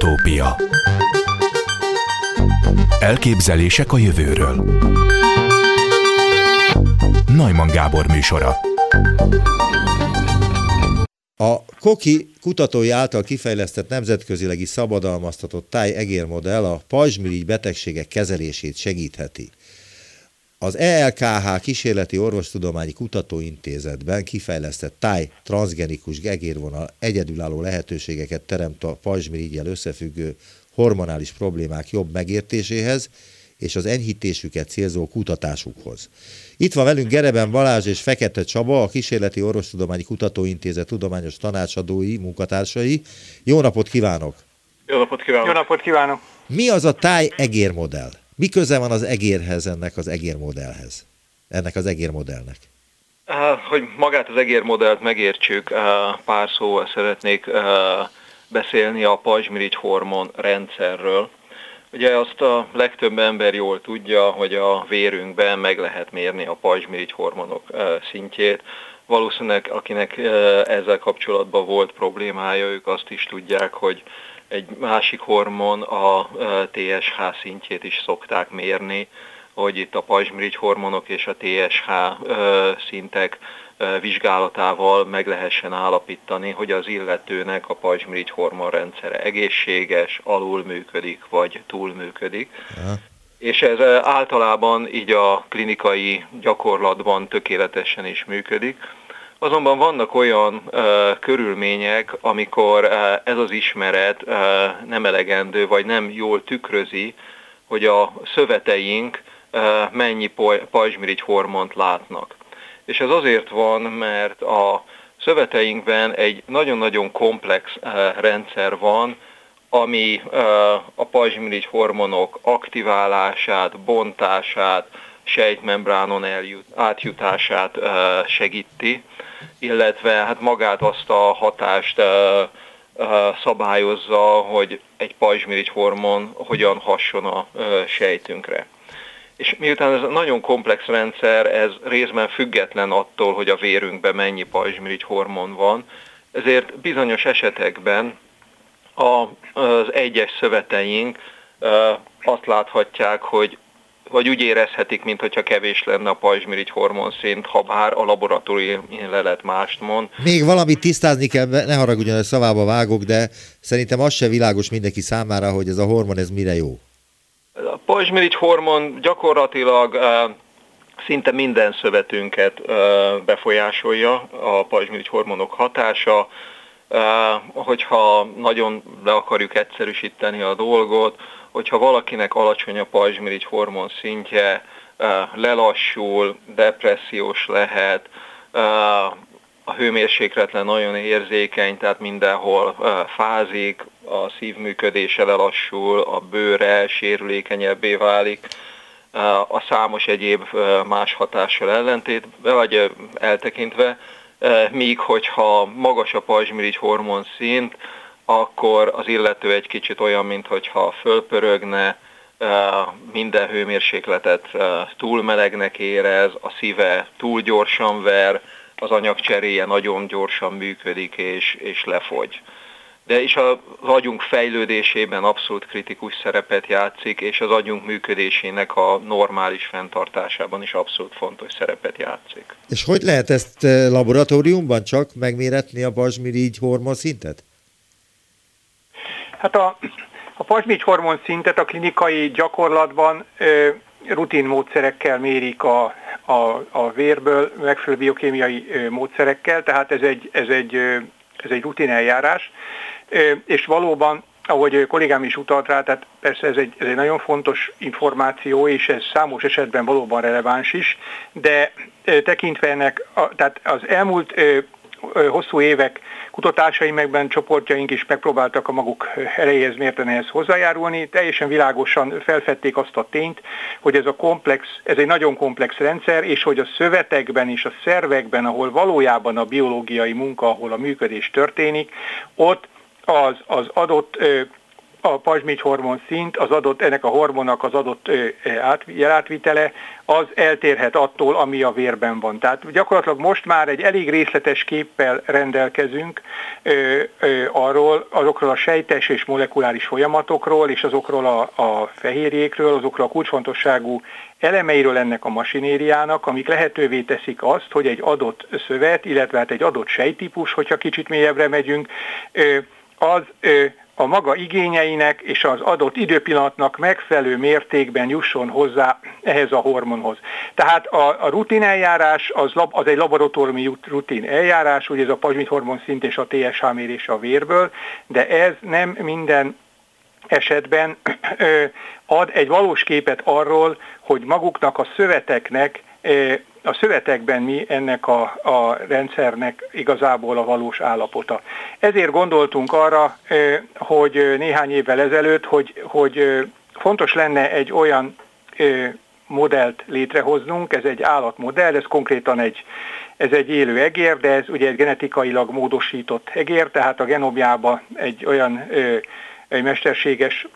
Utópia. Elképzelések a jövőről. Najman Gábor műsora. A Koki kutatói által kifejlesztett nemzetközileg is szabadalmaztatott táj-egérmodell a pajzsmirigy betegségek kezelését segítheti. Az ELKH Kísérleti Orvostudományi Kutatóintézetben kifejlesztett táj transgenikus egérvonal egyedülálló lehetőségeket teremt a pajzsmirigyel összefüggő hormonális problémák jobb megértéséhez és az enyhítésüket célzó kutatásukhoz. Itt van velünk Gereben Balázs és Fekete Csaba, a Kísérleti Orvostudományi Kutatóintézet tudományos tanácsadói, munkatársai. Jó napot kívánok! Jó napot kívánok! Jó napot kívánok! Mi az a táj egérmodell? Mi köze van az egérhez, ennek az egérmodellhez? Ennek az egérmodellnek? Hogy magát az egérmodellt megértsük, pár szóval szeretnék beszélni a pajzsmirigy hormon rendszerről. Ugye azt a legtöbb ember jól tudja, hogy a vérünkben meg lehet mérni a pajzsmirigy hormonok szintjét. Valószínűleg akinek ezzel kapcsolatban volt problémája, ők azt is tudják, hogy egy másik hormon, a TSH szintjét is szokták mérni, hogy itt a pajzsmirigy hormonok és a TSH szintek vizsgálatával meg lehessen állapítani, hogy az illetőnek a pajzsmirigy hormonrendszere egészséges, alul működik, vagy túl működik. Aha. És ez általában így a klinikai gyakorlatban tökéletesen is működik. Azonban vannak olyan uh, körülmények, amikor uh, ez az ismeret uh, nem elegendő, vagy nem jól tükrözi, hogy a szöveteink uh, mennyi pajzsmirigy hormont látnak. És ez azért van, mert a szöveteinkben egy nagyon-nagyon komplex uh, rendszer van, ami uh, a pajzsmirigy hormonok aktiválását, bontását, sejtmembránon eljut, átjutását segíti illetve hát magát azt a hatást szabályozza, hogy egy pajzsmirigy hormon hogyan hasson a sejtünkre. És miután ez nagyon komplex rendszer, ez részben független attól, hogy a vérünkben mennyi pajzsmirigy hormon van, ezért bizonyos esetekben az egyes szöveteink azt láthatják, hogy vagy úgy érezhetik, mintha kevés lenne a pajzsmirigy hormonszint, ha bár a laboratóriumi lelet mást mond. Még valamit tisztázni kell, ne haragudjon, hogy szavába vágok, de szerintem az se világos mindenki számára, hogy ez a hormon ez mire jó. A pajzsmirigy hormon gyakorlatilag szinte minden szövetünket befolyásolja, a pajzsmirigy hormonok hatása. Hogyha nagyon le akarjuk egyszerűsíteni a dolgot, hogyha valakinek alacsony a pajzsmirigy hormon szintje, lelassul, depressziós lehet, a hőmérsékletre nagyon érzékeny, tehát mindenhol fázik, a szívműködése lelassul, a bőre sérülékenyebbé válik, a számos egyéb más hatással ellentétben, vagy eltekintve, míg hogyha magas a pajzsmirigy hormon szint, akkor az illető egy kicsit olyan, mintha fölpörögne, minden hőmérsékletet túl melegnek érez, a szíve túl gyorsan ver, az anyagcseréje nagyon gyorsan működik és, és lefogy. De is az agyunk fejlődésében abszolút kritikus szerepet játszik, és az agyunk működésének a normális fenntartásában is abszolút fontos szerepet játszik. És hogy lehet ezt laboratóriumban csak megméretni a pazsmirigy hormonszintet? Hát a, a pajzsmirigy hormon szintet a klinikai gyakorlatban ö, rutin módszerekkel mérik a, a, a vérből, megfelelő biokémiai ö, módszerekkel, tehát ez egy, ez egy, ö, ez egy rutin eljárás, ö, és valóban ahogy kollégám is utalt rá, tehát persze ez egy, ez egy nagyon fontos információ, és ez számos esetben valóban releváns is, de tekintve ennek, a, tehát az elmúlt hosszú évek kutatásaimekben csoportjaink is megpróbáltak a maguk erejéhez mérten ehhez hozzájárulni. Teljesen világosan felfedték azt a tényt, hogy ez a komplex, ez egy nagyon komplex rendszer, és hogy a szövetekben és a szervekben, ahol valójában a biológiai munka, ahol a működés történik, ott az, az adott a pajzsmirigy hormon szint, az adott, ennek a hormonnak az adott átvitele, az eltérhet attól, ami a vérben van. Tehát gyakorlatilag most már egy elég részletes képpel rendelkezünk ö, ö, arról, azokról a sejtes és molekuláris folyamatokról, és azokról a, a fehérjékről, azokról a kulcsfontosságú elemeiről ennek a masinériának, amik lehetővé teszik azt, hogy egy adott szövet, illetve hát egy adott sejtípus, hogyha kicsit mélyebbre megyünk, az a maga igényeinek és az adott időpillanatnak megfelelő mértékben jusson hozzá ehhez a hormonhoz. Tehát a, a rutin eljárás az, lab, az egy laboratóriumi rutin eljárás, ugye ez a pazsmit hormon szint és a TSH mérés a vérből, de ez nem minden esetben ad egy valós képet arról, hogy maguknak a szöveteknek a szövetekben mi ennek a, a rendszernek igazából a valós állapota. Ezért gondoltunk arra, hogy néhány évvel ezelőtt, hogy, hogy fontos lenne egy olyan modellt létrehoznunk, ez egy állatmodell, ez konkrétan egy, ez egy élő egér, de ez ugye egy genetikailag módosított egér, tehát a genomjába egy olyan egy mesterséges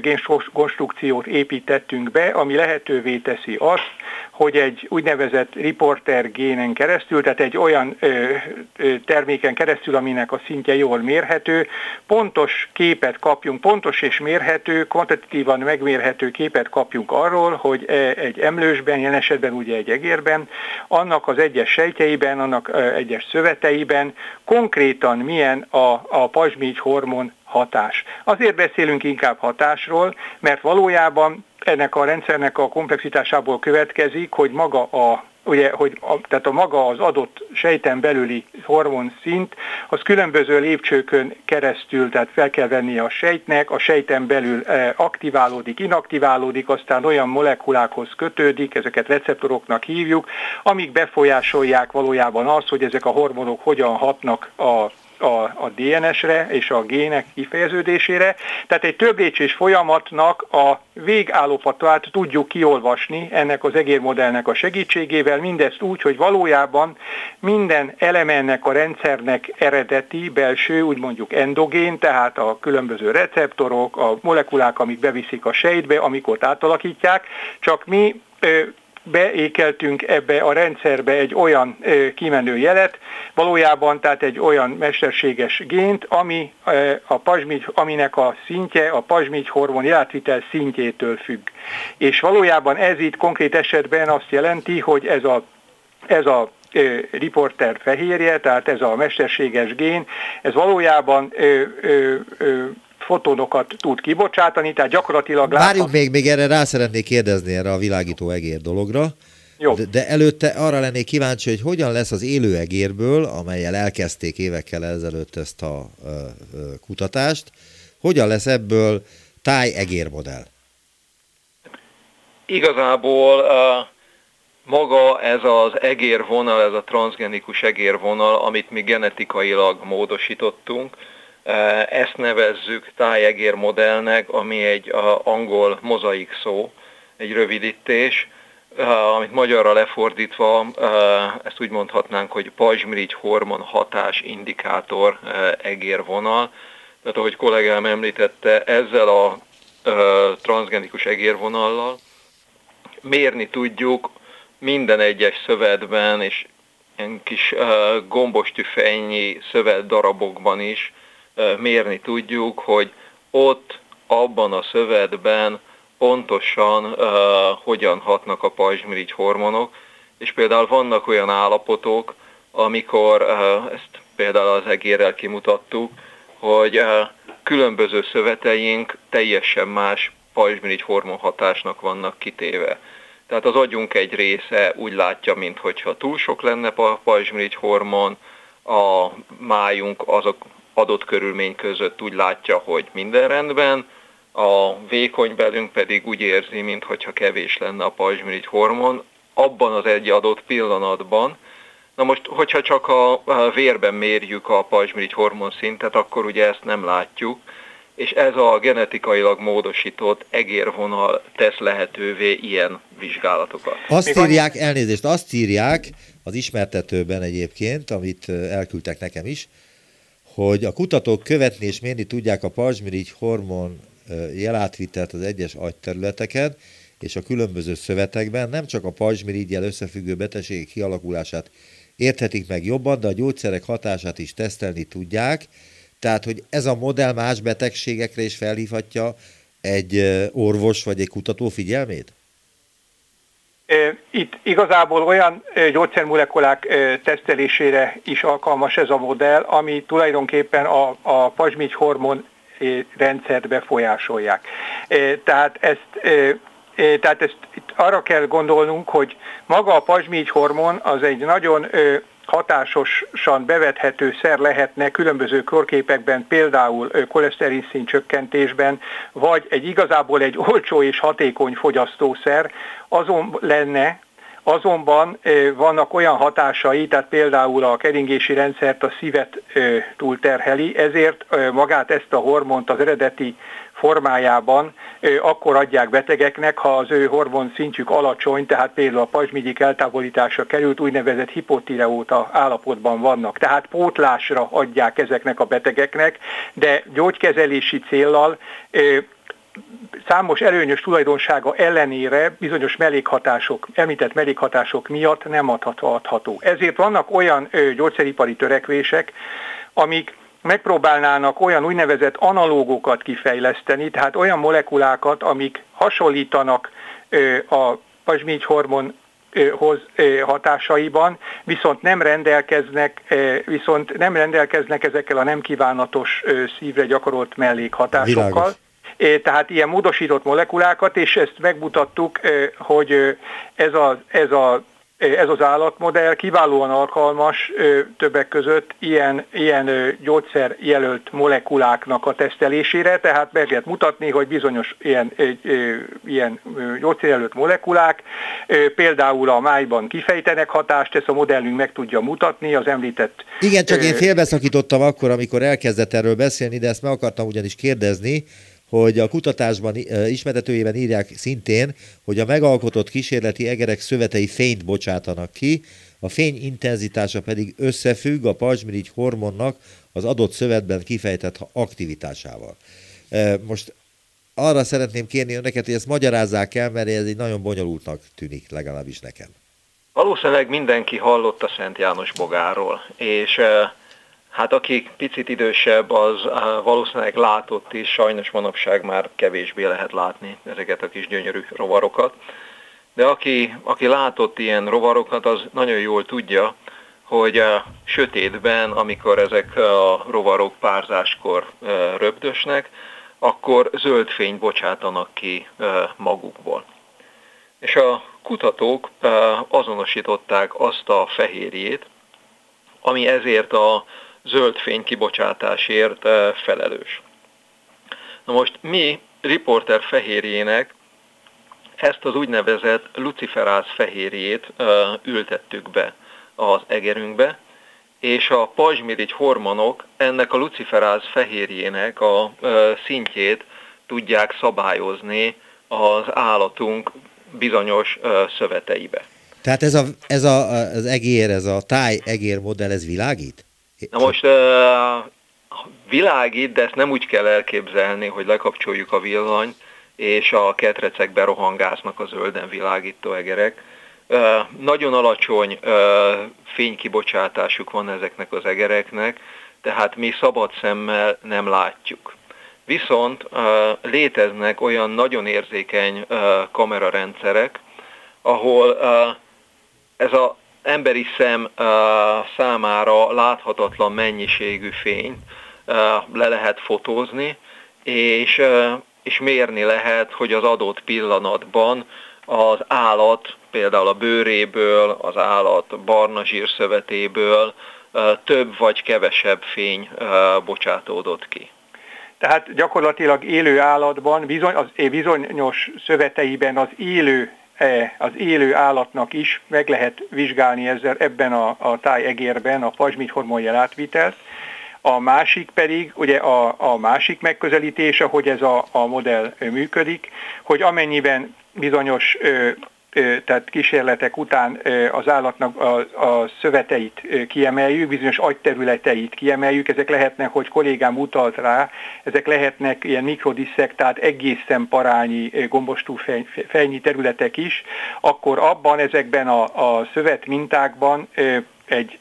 génkonstrukciót építettünk be, ami lehetővé teszi azt, hogy egy úgynevezett riporter génen keresztül, tehát egy olyan ö, ö, terméken keresztül, aminek a szintje jól mérhető, pontos képet kapjunk, pontos és mérhető, kvantitatívan megmérhető képet kapjunk arról, hogy e, egy emlősben, jelen esetben ugye egy egérben, annak az egyes sejtjeiben, annak egyes szöveteiben konkrétan milyen a, a pazsmígy hormon hatás. Azért beszélünk inkább hatásról, mert valójában ennek a rendszernek a komplexitásából következik, hogy maga a ugye, hogy a, tehát a maga az adott sejten belüli hormonszint, az különböző lépcsőkön keresztül, tehát fel kell venni a sejtnek, a sejten belül eh, aktiválódik, inaktiválódik, aztán olyan molekulákhoz kötődik, ezeket receptoroknak hívjuk, amik befolyásolják valójában azt, hogy ezek a hormonok hogyan hatnak a a, a DNS-re és a gének kifejeződésére. Tehát egy több folyamatnak a végállapotát tudjuk kiolvasni ennek az egérmodellnek a segítségével, mindezt úgy, hogy valójában minden eleme ennek a rendszernek eredeti, belső, úgy mondjuk endogén, tehát a különböző receptorok, a molekulák, amik beviszik a sejtbe, amik ott átalakítják, csak mi beékeltünk ebbe a rendszerbe egy olyan kimenő jelet, valójában tehát egy olyan mesterséges gént, ami a pazsmigy, aminek a szintje a pazsmigy hormon jelentvitel szintjétől függ. És valójában ez itt konkrét esetben azt jelenti, hogy ez a, ez a riporter fehérje, tehát ez a mesterséges gén, ez valójában ö, ö, ö, fotónokat tud kibocsátani, tehát gyakorlatilag... Várjuk még, még erre rá szeretnék kérdezni erre a világító egér dologra. Jó. De, de előtte arra lennék kíváncsi, hogy hogyan lesz az élő egérből, amelyel elkezdték évekkel ezelőtt ezt a ö, ö, kutatást, hogyan lesz ebből táj egérmodell? Igazából uh, maga ez az egérvonal, ez a transgenikus egérvonal, amit mi genetikailag módosítottunk, ezt nevezzük tájegér modellnek, ami egy angol mozaik szó, egy rövidítés, amit magyarra lefordítva, ezt úgy mondhatnánk, hogy pajzsmirigy hormon hatás indikátor egérvonal. Tehát ahogy kollégám említette, ezzel a transgenikus egérvonallal mérni tudjuk minden egyes szövetben és ilyen kis gombostüfejnyi szövet darabokban is mérni tudjuk, hogy ott abban a szövetben pontosan uh, hogyan hatnak a pajzsmirigy hormonok, és például vannak olyan állapotok, amikor uh, ezt például az egérrel kimutattuk, hogy uh, különböző szöveteink teljesen más pajzsmirigy hormonhatásnak vannak kitéve. Tehát az agyunk egy része úgy látja, mintha túl sok lenne a pajzsmirigy hormon, a májunk azok adott körülmény között úgy látja, hogy minden rendben, a vékony belünk pedig úgy érzi, mintha kevés lenne a pajzsmirigy hormon, abban az egy adott pillanatban. Na most, hogyha csak a vérben mérjük a pajzsmirigy hormon szintet, akkor ugye ezt nem látjuk, és ez a genetikailag módosított egérvonal tesz lehetővé ilyen vizsgálatokat. Azt írják, elnézést, azt írják az ismertetőben egyébként, amit elküldtek nekem is, hogy a kutatók követni és mérni tudják a pajzsmirigy hormon jelátvitelt az egyes agyterületeken, és a különböző szövetekben nem csak a pajzsmirigyel összefüggő betegségek kialakulását érthetik meg jobban, de a gyógyszerek hatását is tesztelni tudják, tehát, hogy ez a modell más betegségekre is felhívhatja egy orvos vagy egy kutató figyelmét? Itt igazából olyan gyógyszermolekulák tesztelésére is alkalmas ez a modell, ami tulajdonképpen a, a pazsmigy hormon rendszert befolyásolják. Tehát ezt tehát ezt itt arra kell gondolnunk, hogy maga a pazsmigy hormon az egy nagyon hatásosan bevethető szer lehetne különböző korképekben, például koleszterin szint csökkentésben, vagy egy igazából egy olcsó és hatékony fogyasztószer, azon lenne, Azonban vannak olyan hatásai, tehát például a keringési rendszert, a szívet túlterheli, ezért magát ezt a hormont az eredeti formájában akkor adják betegeknek, ha az ő hormon szintjük alacsony, tehát például a pajzsmirigyik eltávolításra került úgynevezett hipotireóta állapotban vannak. Tehát pótlásra adják ezeknek a betegeknek, de gyógykezelési céllal számos előnyös tulajdonsága ellenére bizonyos mellékhatások, említett mellékhatások miatt nem adható. Ezért vannak olyan gyógyszeripari törekvések, amik megpróbálnának olyan úgynevezett analógokat kifejleszteni, tehát olyan molekulákat, amik hasonlítanak a pazsmigy hormon hoz hatásaiban, viszont nem rendelkeznek, viszont nem rendelkeznek ezekkel a nem kívánatos szívre gyakorolt mellékhatásokkal. Világos tehát ilyen módosított molekulákat, és ezt megmutattuk, hogy ez, a, ez a ez az állatmodell kiválóan alkalmas többek között ilyen, ilyen gyógyszerjelölt molekuláknak a tesztelésére, tehát meg lehet mutatni, hogy bizonyos ilyen, ilyen gyógyszerjelölt molekulák például a májban kifejtenek hatást, ezt a modellünk meg tudja mutatni, az említett... Igen, csak én félbeszakítottam akkor, amikor elkezdett erről beszélni, de ezt meg akartam ugyanis kérdezni, hogy a kutatásban ismertetőjében írják szintén, hogy a megalkotott kísérleti egerek szövetei fényt bocsátanak ki, a fény intenzitása pedig összefügg a pajzsmirigy hormonnak az adott szövetben kifejtett aktivitásával. Most arra szeretném kérni önöket, hogy ezt magyarázzák el, mert ez egy nagyon bonyolultnak tűnik, legalábbis nekem. Valószínűleg mindenki hallott a Szent János bogáról, és Hát aki picit idősebb, az valószínűleg látott is, sajnos manapság már kevésbé lehet látni ezeket a kis gyönyörű rovarokat. De aki, aki látott ilyen rovarokat, az nagyon jól tudja, hogy a sötétben, amikor ezek a rovarok párzáskor röpdösnek, akkor zöld fényt bocsátanak ki magukból. És a kutatók azonosították azt a fehérjét, ami ezért a zöld fény kibocsátásért eh, felelős. Na most mi riporter fehérjének ezt az úgynevezett luciferáz fehérjét eh, ültettük be az egerünkbe, és a pajzsmirigy hormonok ennek a luciferáz fehérjének a eh, szintjét tudják szabályozni az állatunk bizonyos szöveteibe. Tehát ez, a, ez a, az egér, ez a táj egér modell, ez világít? Na most világít, de ezt nem úgy kell elképzelni, hogy lekapcsoljuk a villanyt, és a ketrecekbe rohangásznak a zölden világító egerek. Nagyon alacsony fénykibocsátásuk van ezeknek az egereknek, tehát mi szabad szemmel nem látjuk. Viszont léteznek olyan nagyon érzékeny kamerarendszerek, ahol ez a emberi szem számára láthatatlan mennyiségű fényt le lehet fotózni, és, és mérni lehet, hogy az adott pillanatban az állat, például a bőréből, az állat barna zsírszövetéből több vagy kevesebb fény bocsátódott ki. Tehát gyakorlatilag élő állatban, bizony, az bizonyos szöveteiben az élő az élő állatnak is meg lehet vizsgálni ezzel ebben a, a tájegérben a pajzsmit hormonjel átvitelt. A másik pedig, ugye a, a másik megközelítése, hogy ez a, a modell működik, hogy amennyiben bizonyos ö, tehát kísérletek után az állatnak a, a szöveteit kiemeljük, bizonyos agyterületeit kiemeljük, ezek lehetnek, hogy kollégám utalt rá, ezek lehetnek ilyen mikrodisszektált egészen parányi gombostú fej, fejnyi területek is, akkor abban ezekben a, a szövet mintákban egy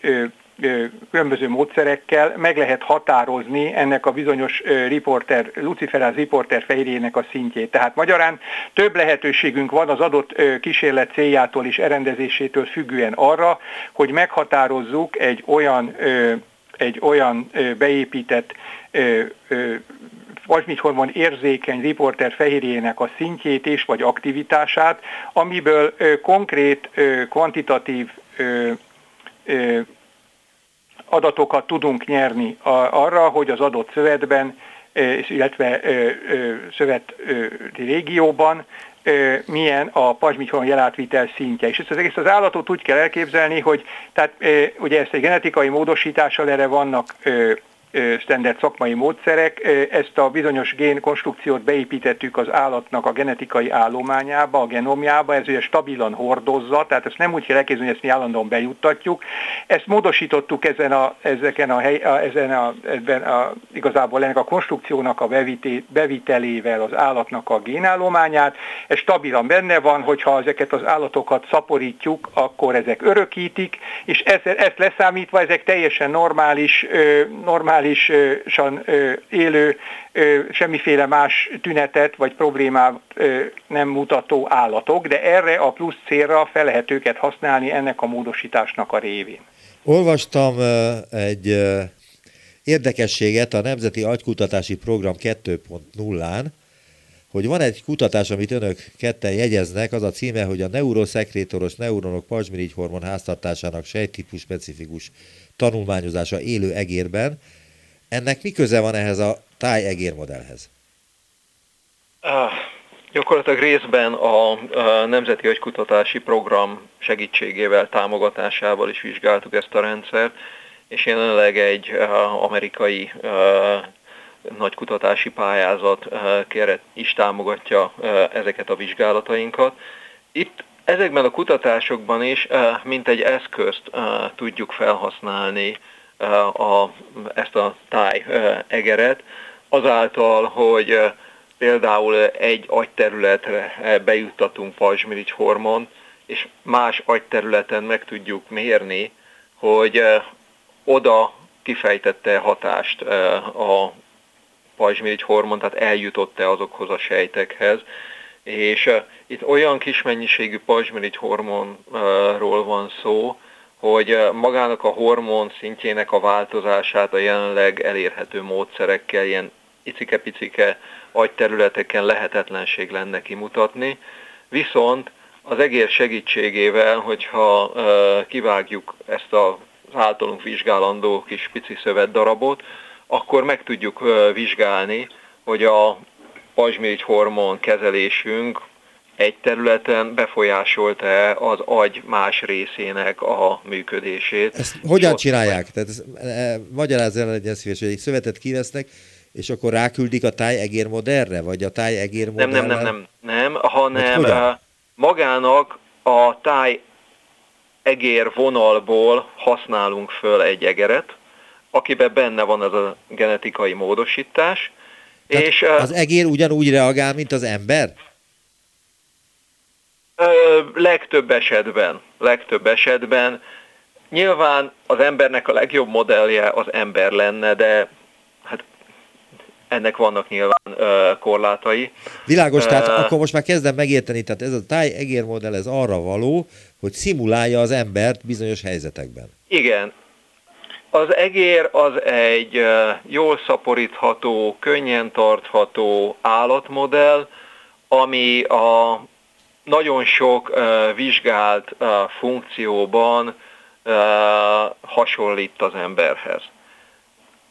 különböző módszerekkel meg lehet határozni ennek a bizonyos riporter, luciferáz riporter fehérjének a szintjét. Tehát magyarán több lehetőségünk van az adott kísérlet céljától és elrendezésétől függően arra, hogy meghatározzuk egy olyan, egy olyan beépített vasmithormon érzékeny riporter fehérjének a szintjét és vagy aktivitását, amiből konkrét kvantitatív adatokat tudunk nyerni arra, hogy az adott szövetben, illetve szöveti régióban milyen a pajzsmikron jelátvitel szintje. És ezt az egész az állatot úgy kell elképzelni, hogy tehát ugye ezt egy genetikai módosítással erre vannak standard szakmai módszerek. Ezt a bizonyos génkonstrukciót beépítettük az állatnak a genetikai állományába, a genomjába, ez ugye stabilan hordozza, tehát ezt nem úgy kell elképzelni, hogy ezt mi állandóan bejuttatjuk. Ezt módosítottuk ezen a, ezeken a, hely, a, ezen a, ebben a, igazából ennek a konstrukciónak a bevité, bevitelével az állatnak a génállományát. Ez stabilan benne van, hogyha ezeket az állatokat szaporítjuk, akkor ezek örökítik, és ezt, ezt leszámítva ezek teljesen normális, normális normálisan élő, semmiféle más tünetet vagy problémát nem mutató állatok, de erre a plusz célra fel lehet őket használni ennek a módosításnak a révén. Olvastam egy érdekességet a Nemzeti Agykutatási Program 2.0-án, hogy van egy kutatás, amit önök ketten jegyeznek, az a címe, hogy a neuroszekrétoros neuronok pajzsmirigy hormon háztartásának sejttípus specifikus tanulmányozása élő egérben, ennek mi köze van ehhez a tájegér modellhez? Uh, gyakorlatilag részben a, a Nemzeti Agykutatási Program segítségével, támogatásával is vizsgáltuk ezt a rendszert, és jelenleg egy uh, amerikai uh, nagy kutatási pályázat uh, keret is támogatja ezeket a vizsgálatainkat. Itt ezekben a kutatásokban is, mint egy eszközt tudjuk felhasználni a, ezt a táj egeret, azáltal, hogy például egy agyterületre bejuttatunk pajzsmirigy hormon, és más agyterületen meg tudjuk mérni, hogy oda kifejtette hatást a pajzsmirigy hormon, tehát eljutott-e azokhoz a sejtekhez, és itt olyan kis mennyiségű pajzsmirigy hormonról van szó, hogy magának a hormon szintjének a változását a jelenleg elérhető módszerekkel ilyen icike-picike agyterületeken lehetetlenség lenne kimutatni, viszont az egér segítségével, hogyha kivágjuk ezt az általunk vizsgálandó kis pici szövet darabot, akkor meg tudjuk vizsgálni, hogy a pajzsmirigy hormon kezelésünk egy területen befolyásolta az agy más részének a működését. Ezt hogyan csinálják? Tehát ez, e, magyarázz el legyen szíves, hogy egy szövetet kivesznek, és akkor ráküldik a tájegér modellre, vagy a tájegér modellre? Nem, nem, nem, nem, nem, hanem hát magának a táj egér vonalból használunk föl egy egeret, akiben benne van az a genetikai módosítás. Tehát és az egér ugyanúgy reagál, mint az ember? Ö, legtöbb esetben, legtöbb esetben. Nyilván az embernek a legjobb modellje az ember lenne, de hát ennek vannak nyilván ö, korlátai. Világos, uh, tehát akkor most már kezdem megérteni, tehát ez a táj egér modell ez arra való, hogy szimulálja az embert bizonyos helyzetekben. Igen. Az egér az egy jól szaporítható, könnyen tartható állatmodell, ami a nagyon sok vizsgált funkcióban hasonlít az emberhez.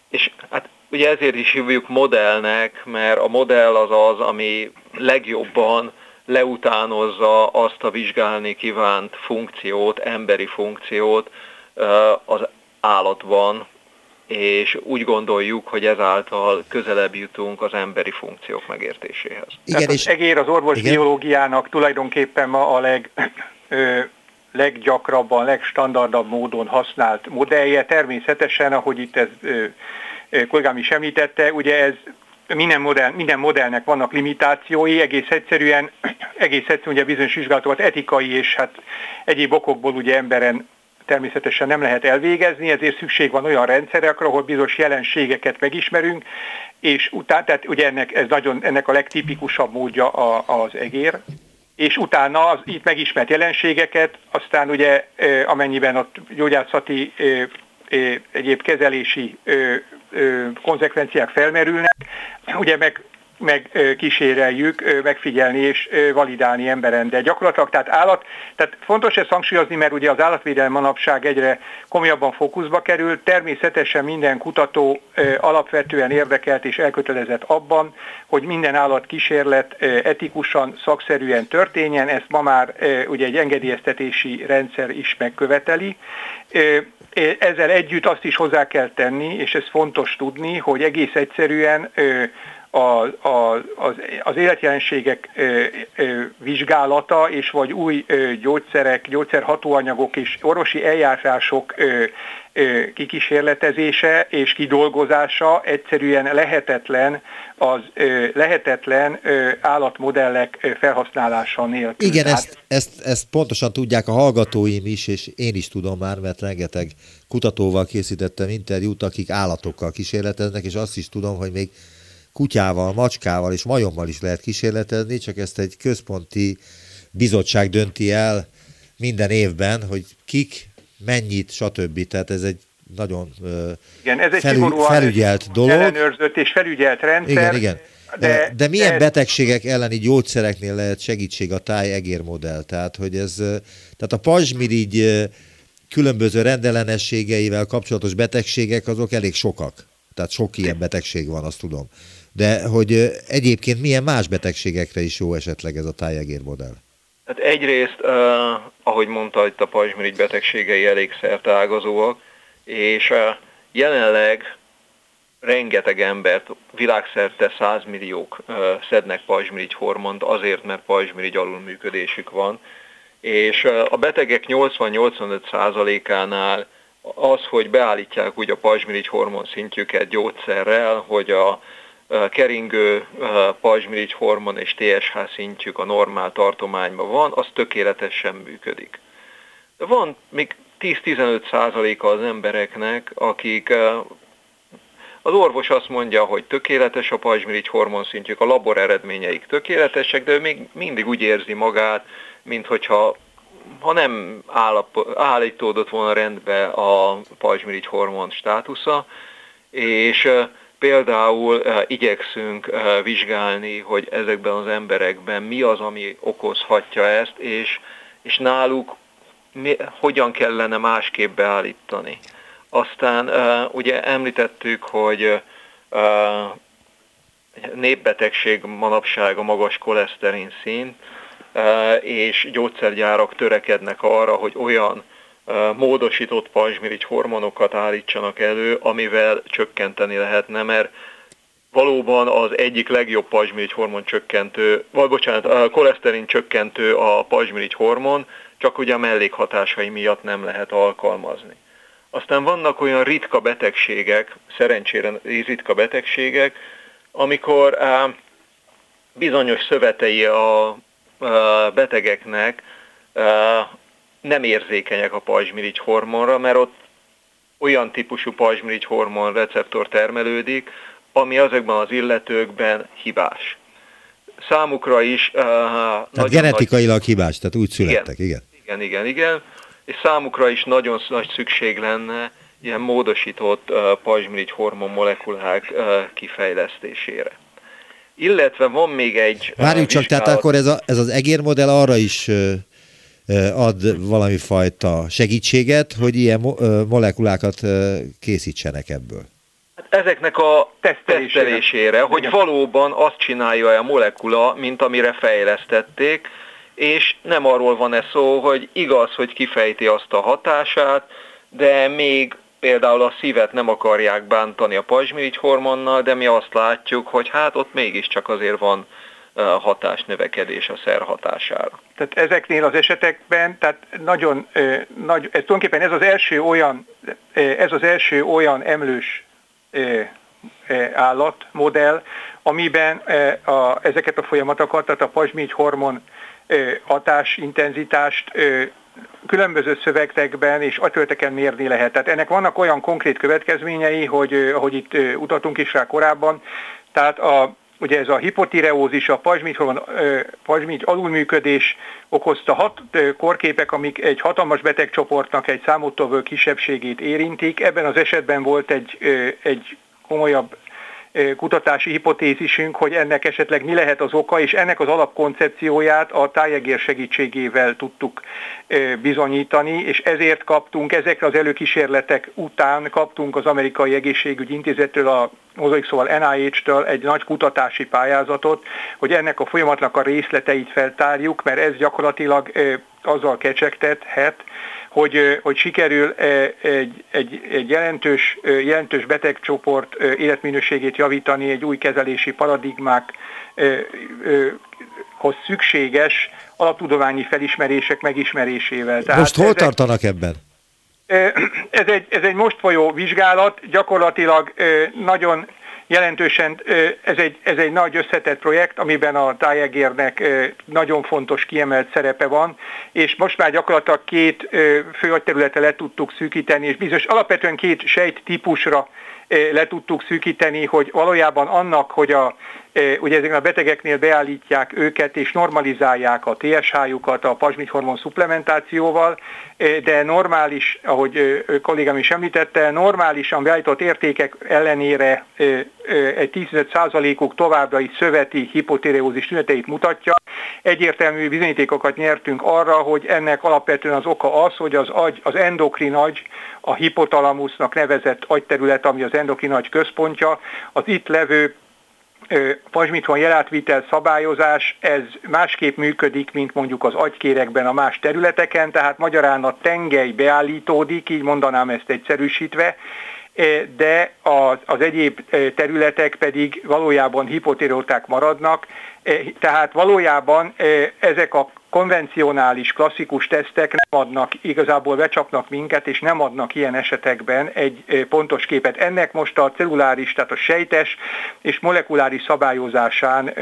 És hát ugye ezért is hívjuk modellnek, mert a modell az az, ami legjobban leutánozza azt a vizsgálni kívánt funkciót, emberi funkciót az állatban, és úgy gondoljuk, hogy ezáltal közelebb jutunk az emberi funkciók megértéséhez. Igen, Tehát és az egér az orvosbiológiának tulajdonképpen ma a leg, ö, leggyakrabban, legstandardabb módon használt modellje. Természetesen, ahogy itt ez ö, ö, kollégám is említette, ugye ez minden, modell, minden modellnek vannak limitációi, egész egyszerűen, egész egyszerűen ugye bizonyos vizsgálatokat etikai és hát egyéb okokból ugye emberen természetesen nem lehet elvégezni, ezért szükség van olyan rendszerekre, ahol bizonyos jelenségeket megismerünk, és utána, tehát ugye ennek, ez nagyon, ennek a legtipikusabb módja a, az egér, és utána az itt megismert jelenségeket, aztán ugye amennyiben ott gyógyászati egyéb kezelési konzekvenciák felmerülnek, ugye meg megkíséreljük, megfigyelni és validálni emberen. De gyakorlatilag, tehát állat, tehát fontos ezt hangsúlyozni, mert ugye az állatvédelem manapság egyre komolyabban fókuszba kerül. Természetesen minden kutató alapvetően érdekelt és elkötelezett abban, hogy minden állatkísérlet etikusan, szakszerűen történjen. Ezt ma már ugye egy engedélyeztetési rendszer is megköveteli. Ezzel együtt azt is hozzá kell tenni, és ez fontos tudni, hogy egész egyszerűen a, a, az, az életjelenségek ö, ö, vizsgálata és vagy új ö, gyógyszerek, gyógyszerhatóanyagok és orvosi eljárások ö, ö, kikísérletezése és kidolgozása egyszerűen lehetetlen az ö, lehetetlen ö, állatmodellek ö, felhasználása nélkül. Igen, ezt, ezt, ezt pontosan tudják a hallgatóim is, és én is tudom már, mert rengeteg kutatóval készítettem interjút, akik állatokkal kísérleteznek, és azt is tudom, hogy még kutyával, macskával és majommal is lehet kísérletezni, csak ezt egy központi bizottság dönti el minden évben, hogy kik, mennyit, stb. Tehát ez egy nagyon igen, ez egy felü- felügyelt dolog. Ellenőrzött és felügyelt rendszer. Igen, igen. De, de milyen de... betegségek elleni gyógyszereknél lehet segítség a táj modell? Tehát, hogy ez, tehát a pazsmirigy különböző rendellenességeivel kapcsolatos betegségek azok elég sokak. Tehát sok ilyen betegség van, azt tudom de hogy egyébként milyen más betegségekre is jó esetleg ez a tájegér modell? Hát egyrészt, uh, ahogy mondta, itt a pajzsmirigy betegségei elég szertágazóak, és uh, jelenleg rengeteg embert, világszerte százmilliók uh, szednek pajzsmirigy hormont azért, mert pajzsmirigy alulműködésük van, és uh, a betegek 80-85%-ánál az, hogy beállítják úgy a pajzsmirigy hormon szintjüket gyógyszerrel, hogy a keringő pajzsmirigy hormon és TSH szintjük a normál tartományban van, az tökéletesen működik. Van még 10-15 százaléka az embereknek, akik az orvos azt mondja, hogy tökéletes a pajzsmirigy hormonszintjük, a labor eredményeik tökéletesek, de ő még mindig úgy érzi magát, mint hogyha ha nem állap, állítódott volna rendbe a pajzsmirigy hormon státusza, és Például uh, igyekszünk uh, vizsgálni, hogy ezekben az emberekben mi az, ami okozhatja ezt, és, és náluk mi, hogyan kellene másképp beállítani. Aztán uh, ugye említettük, hogy népbetegség manapság a magas koleszterin szint, és gyógyszergyárak törekednek arra, hogy olyan módosított pajzsmirigy hormonokat állítsanak elő, amivel csökkenteni lehetne, mert valóban az egyik legjobb pajzsmirigy hormon csökkentő, vagy bocsánat, a koleszterin csökkentő a pajzsmirigy hormon, csak ugye a mellékhatásai miatt nem lehet alkalmazni. Aztán vannak olyan ritka betegségek, szerencsére ritka betegségek, amikor bizonyos szövetei a betegeknek nem érzékenyek a pajzsmirigy hormonra, mert ott olyan típusú pajzsmirigy hormon receptor termelődik, ami azokban az illetőkben hibás. Számukra is... Uh, tehát genetikailag nagy... hibás, tehát úgy születtek, igen. Igen, igen, igen. És számukra is nagyon nagy szükség lenne ilyen módosított uh, pajzsmirigy hormon molekulák uh, kifejlesztésére. Illetve van még egy... Várjuk csak, tehát akkor ez, a, ez az egérmodell arra is uh, ad valami fajta segítséget, hogy ilyen molekulákat készítsenek ebből. Hát ezeknek a tesztelésére, tesztelésére hogy valóban azt csinálja a molekula, mint amire fejlesztették, és nem arról van ez szó, hogy igaz, hogy kifejti azt a hatását, de még például a szívet nem akarják bántani a pajzsmirigy hormonnal, de mi azt látjuk, hogy hát ott mégiscsak azért van hatásnövekedés a szer hatására. Tehát ezeknél az esetekben, tehát nagyon nagy, ez tulajdonképpen ez az első olyan, ez az első olyan emlős állatmodell, amiben a, ezeket a folyamatokat, tehát a pajzsmirigy hormon hatás, intenzitást különböző szövegekben és agytölteken mérni lehet. Tehát ennek vannak olyan konkrét következményei, hogy ahogy itt utatunk is rá korábban, tehát a, ugye ez a hipotireózis, a pajzsmirigy alulműködés okozta hat korképek, amik egy hatalmas betegcsoportnak egy számottevő kisebbségét érintik. Ebben az esetben volt egy, egy komolyabb kutatási hipotézisünk, hogy ennek esetleg mi lehet az oka, és ennek az alapkoncepcióját a tájegér segítségével tudtuk bizonyítani, és ezért kaptunk, ezekre az előkísérletek után kaptunk az Amerikai Egészségügyi Intézettől, a mozaik szóval NIH-től egy nagy kutatási pályázatot, hogy ennek a folyamatnak a részleteit feltárjuk, mert ez gyakorlatilag azzal kecsegtethet, hogy, hogy sikerül egy, egy, egy jelentős, jelentős betegcsoport életminőségét javítani egy új kezelési paradigmák hoz szükséges alaptudományi felismerések megismerésével. Tehát Most hol tartanak ebben? Ez egy, ez egy most folyó vizsgálat, gyakorlatilag nagyon jelentősen ez egy, ez egy nagy összetett projekt, amiben a tájegérnek nagyon fontos kiemelt szerepe van, és most már gyakorlatilag két fő területe le tudtuk szűkíteni, és bizonyos alapvetően két sejt típusra le tudtuk szűkíteni, hogy valójában annak, hogy a, ugye ezeknek a betegeknél beállítják őket és normalizálják a TSH-jukat a pazsmithormon szuplementációval, de normális, ahogy kollégám is említette, normálisan beállított értékek ellenére egy 15%-uk továbbra is szöveti hipotireózis tüneteit mutatja. Egyértelmű bizonyítékokat nyertünk arra, hogy ennek alapvetően az oka az, hogy az, agy, az endokrin agy, a hipotalamusznak nevezett agyterület, ami az endokrin agy központja, az itt levő pazsmitvan jelátvitel szabályozás, ez másképp működik, mint mondjuk az agykérekben a más területeken, tehát magyarán a tengely beállítódik, így mondanám ezt egyszerűsítve, de az, egyéb területek pedig valójában hipotireóták maradnak, tehát valójában ezek a konvencionális, klasszikus tesztek adnak, igazából becsapnak minket, és nem adnak ilyen esetekben egy pontos képet. Ennek most a celluláris, tehát a sejtes és molekuláris szabályozásán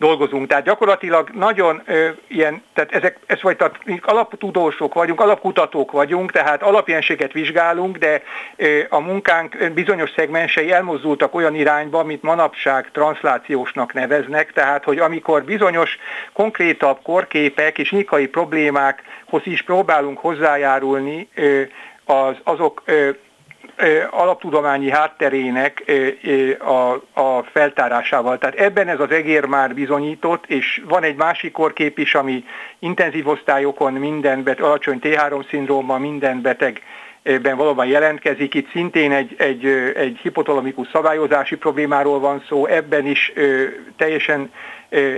dolgozunk. Tehát gyakorlatilag nagyon ö, ilyen, tehát ezek, ez vagy tehát alaptudósok vagyunk, alapkutatók vagyunk, tehát alapjenséget vizsgálunk, de ö, a munkánk bizonyos szegmensei elmozdultak olyan irányba, amit manapság transzlációsnak neveznek, tehát hogy amikor bizonyos konkrétabb korképek és nyikai problémákhoz is próbálunk hozzájárulni, az, azok alaptudományi hátterének a, a feltárásával. Tehát ebben ez az egér már bizonyított, és van egy másik korkép is, ami intenzív osztályokon minden beteg, alacsony T3 szindróma minden beteg ben valóban jelentkezik. Itt szintén egy, egy, egy hipotalamikus szabályozási problémáról van szó, ebben is teljesen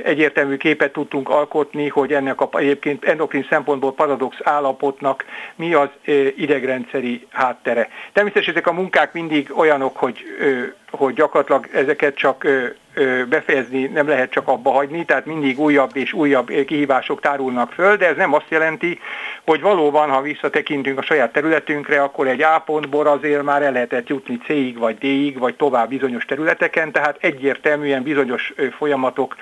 egyértelmű képet tudtunk alkotni, hogy ennek a egyébként endokrin szempontból paradox állapotnak mi az idegrendszeri háttere. Természetesen ezek a munkák mindig olyanok, hogy, hogy gyakorlatilag ezeket csak befejezni nem lehet csak abba hagyni, tehát mindig újabb és újabb kihívások tárulnak föl, de ez nem azt jelenti, hogy valóban, ha visszatekintünk a saját területünkre, akkor egy A pontból azért már el lehetett jutni C-ig vagy D-ig, vagy tovább bizonyos területeken, tehát egyértelműen bizonyos folyamatok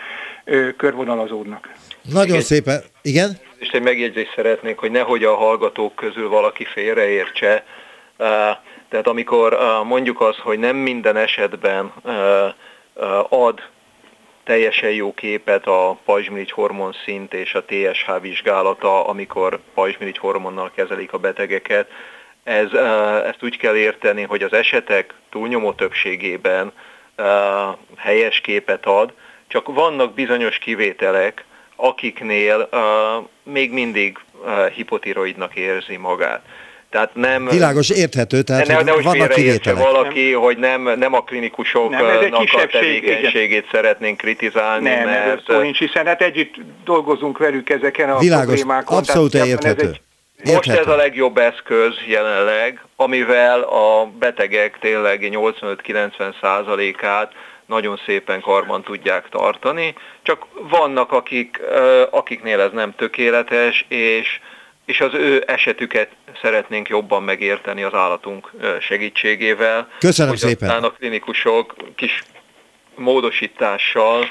körvonalazódnak. Nagyon igen. szépen, igen? És egy megjegyzést szeretnék, hogy nehogy a hallgatók közül valaki félreértse. Tehát amikor mondjuk az, hogy nem minden esetben ad teljesen jó képet a pajzsmirigy hormon szint és a TSH vizsgálata, amikor pajzsmirigy hormonnal kezelik a betegeket. Ez, ezt úgy kell érteni, hogy az esetek túlnyomó többségében helyes képet ad, csak vannak bizonyos kivételek, akiknél még mindig hipotiroidnak érzi magát. Tehát nem, Világos, érthető, tehát ne, ne, vannak kivételek. valaki, hogy nem, nem a klinikusoknak a tevékenységét igen. szeretnénk kritizálni, nem, mert... Szó nincs, hiszen hát együtt dolgozunk velük ezeken a Világos, problémákon. abszolút tehát érthető. Ez egy, Most ez a legjobb eszköz jelenleg, amivel a betegek tényleg 85-90 százalékát nagyon szépen karban tudják tartani, csak vannak akik, akiknél ez nem tökéletes, és, és az ő esetüket szeretnénk jobban megérteni az állatunk segítségével. Köszönöm hogy szépen! Aztán a klinikusok kis módosítással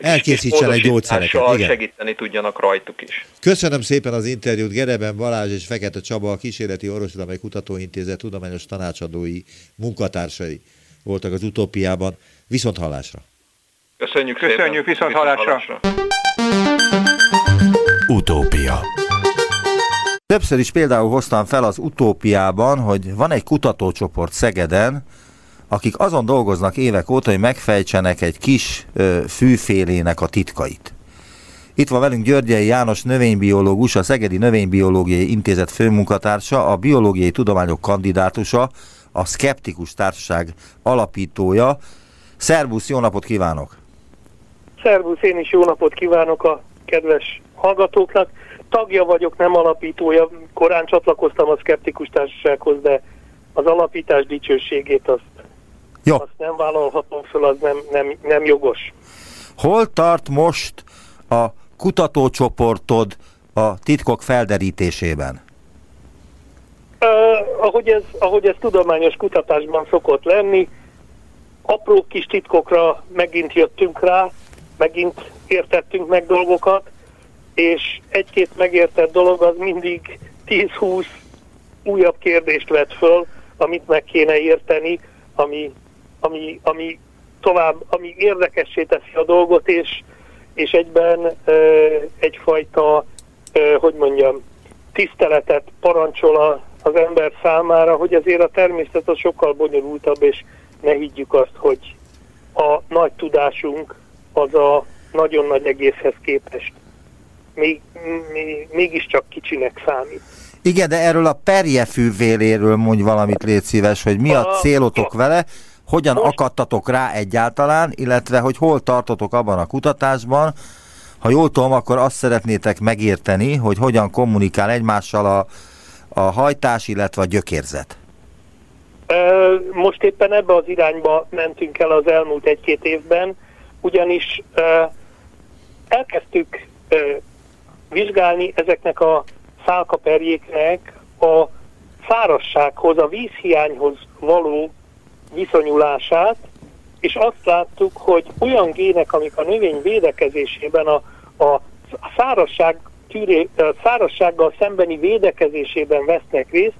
elkészítsen egy gyógyszereket. Igen. segíteni tudjanak rajtuk is. Köszönöm szépen az interjút Gereben Balázs és Fekete Csaba, a Kísérleti Orvostudományi Kutatóintézet tudományos tanácsadói munkatársai voltak az utópiában. Viszont hallásra! Köszönjük, Köszönjük viszont, viszont hallásra. Utópia Többször is például hoztam fel az utópiában, hogy van egy kutatócsoport Szegeden, akik azon dolgoznak évek óta, hogy megfejtsenek egy kis ö, fűfélének a titkait. Itt van velünk Györgyei János növénybiológus, a Szegedi Növénybiológiai Intézet főmunkatársa, a biológiai tudományok kandidátusa, a Skeptikus Társaság alapítója. Szervusz, jó napot kívánok! Szervusz, én is jó napot kívánok a kedves hallgatóknak. Tagja vagyok, nem alapítója. Korán csatlakoztam a Skeptikus Társasághoz, de az alapítás dicsőségét azt, jó. azt nem vállalhatom föl, az nem, nem, nem jogos. Hol tart most a kutatócsoportod a titkok felderítésében? Uh, ahogy, ez, ahogy ez tudományos kutatásban szokott lenni, apró kis titkokra megint jöttünk rá, megint értettünk meg dolgokat, és egy-két megértett dolog az mindig 10-20 újabb kérdést vet föl, amit meg kéne érteni, ami, ami, ami tovább, ami érdekessé teszi a dolgot, és, és egyben ö, egyfajta, ö, hogy mondjam, tiszteletet parancsol a, az ember számára, hogy azért a természet az sokkal bonyolultabb, és ne higgyük azt, hogy a nagy tudásunk az a nagyon nagy egészhez képest még, még, mégiscsak kicsinek számít. Igen, de erről a perjefűvéléről mondj valamit, légy szíves, hogy mi a célotok vele, hogyan Most... akadtatok rá egyáltalán, illetve hogy hol tartotok abban a kutatásban, ha jól tudom, akkor azt szeretnétek megérteni, hogy hogyan kommunikál egymással a, a hajtás, illetve a gyökérzet. Most éppen ebbe az irányba mentünk el az elmúlt egy-két évben, ugyanis elkezdtük vizsgálni ezeknek a szálkaperjéknek a szárassághoz, a vízhiányhoz való viszonyulását, és azt láttuk, hogy olyan gének, amik a növény védekezésében, a, a szárasság tűré, szárassággal szembeni védekezésében vesznek részt,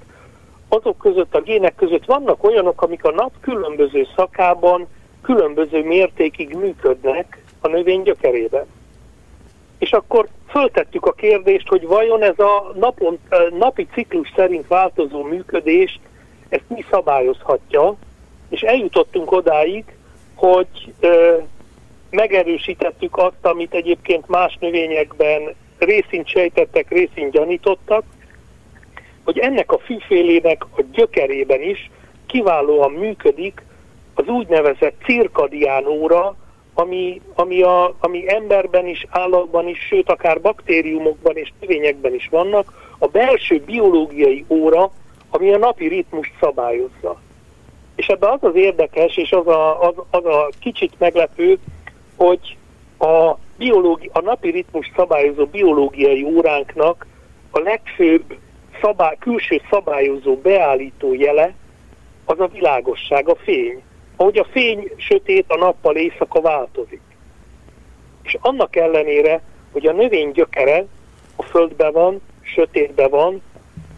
azok között, a gének között vannak olyanok, amik a nap különböző szakában különböző mértékig működnek a növény gyökerében. És akkor föltettük a kérdést, hogy vajon ez a napon, napi ciklus szerint változó működést, ezt mi szabályozhatja, és eljutottunk odáig, hogy ö, megerősítettük azt, amit egyébként más növényekben részint sejtettek, részint gyanítottak, hogy ennek a fűfélének a gyökerében is kiválóan működik az úgynevezett cirkadián óra, ami, ami, a, ami emberben is, állatban is, sőt akár baktériumokban és növényekben is vannak, a belső biológiai óra, ami a napi ritmust szabályozza. És ebben az az érdekes, és az a, az, az a kicsit meglepő, hogy a, biológi, a napi ritmus szabályozó biológiai óránknak a legfőbb szabály, külső szabályozó beállító jele az a világosság, a fény. Ahogy a fény sötét, a nappal éjszaka változik. És annak ellenére, hogy a növény gyökere a földben van, sötétben van,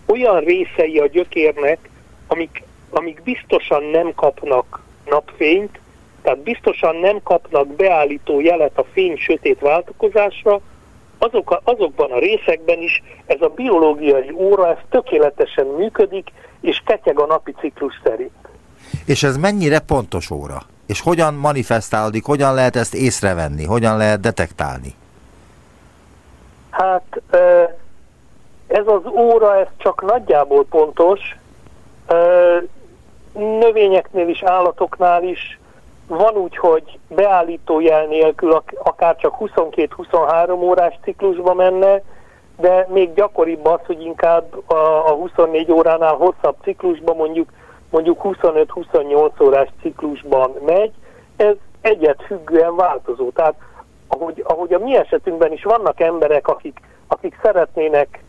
olyan részei a gyökérnek, amik, amik biztosan nem kapnak napfényt, tehát biztosan nem kapnak beállító jelet a fény-sötét váltakozásra, azok a, azokban a részekben is ez a biológiai óra ez tökéletesen működik, és ketyeg a napi ciklus szerint. És ez mennyire pontos óra? És hogyan manifestálódik, hogyan lehet ezt észrevenni, hogyan lehet detektálni? Hát ez az óra, ez csak nagyjából pontos. Növényeknél is, állatoknál is van úgy, hogy beállító jel nélkül akár csak 22-23 órás ciklusba menne, de még gyakoribb az, hogy inkább a 24 óránál hosszabb ciklusban mondjuk mondjuk 25-28 órás ciklusban megy, ez egyet függően változó. Tehát ahogy, ahogy a mi esetünkben is vannak emberek, akik, akik szeretnének